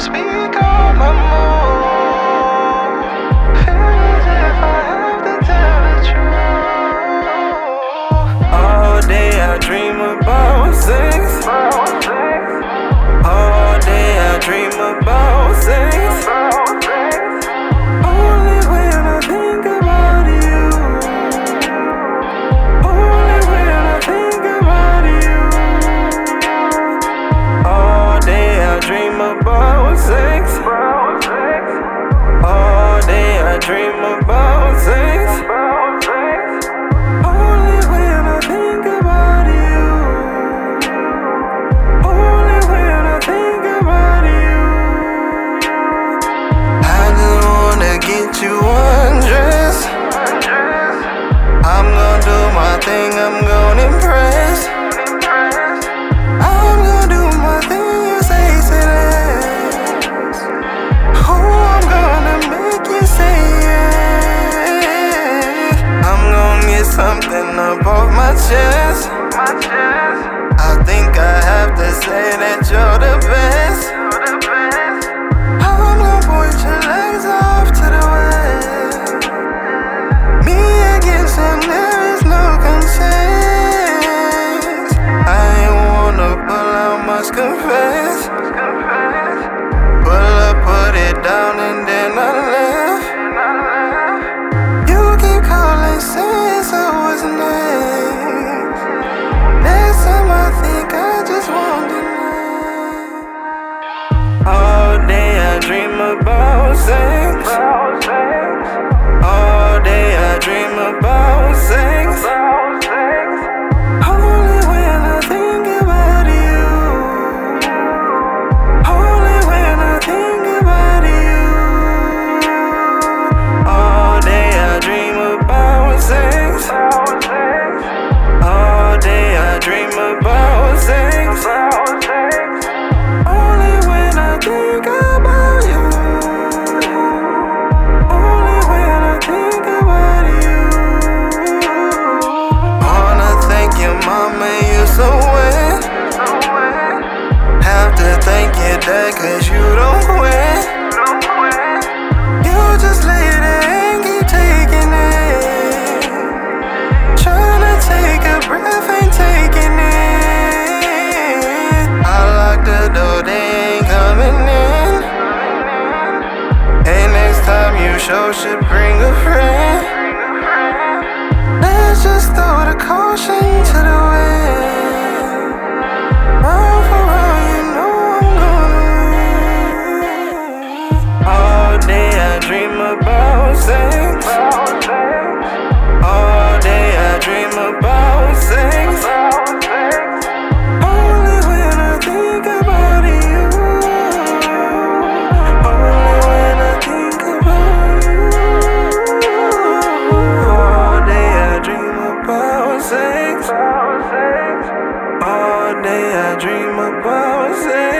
speak oh, on my something above my chest. I think I have to say that you're the best. I'm gonna your legs off to the. Me against him, there is no. I ain't wanna pull out much. show should bring day I dream about saying.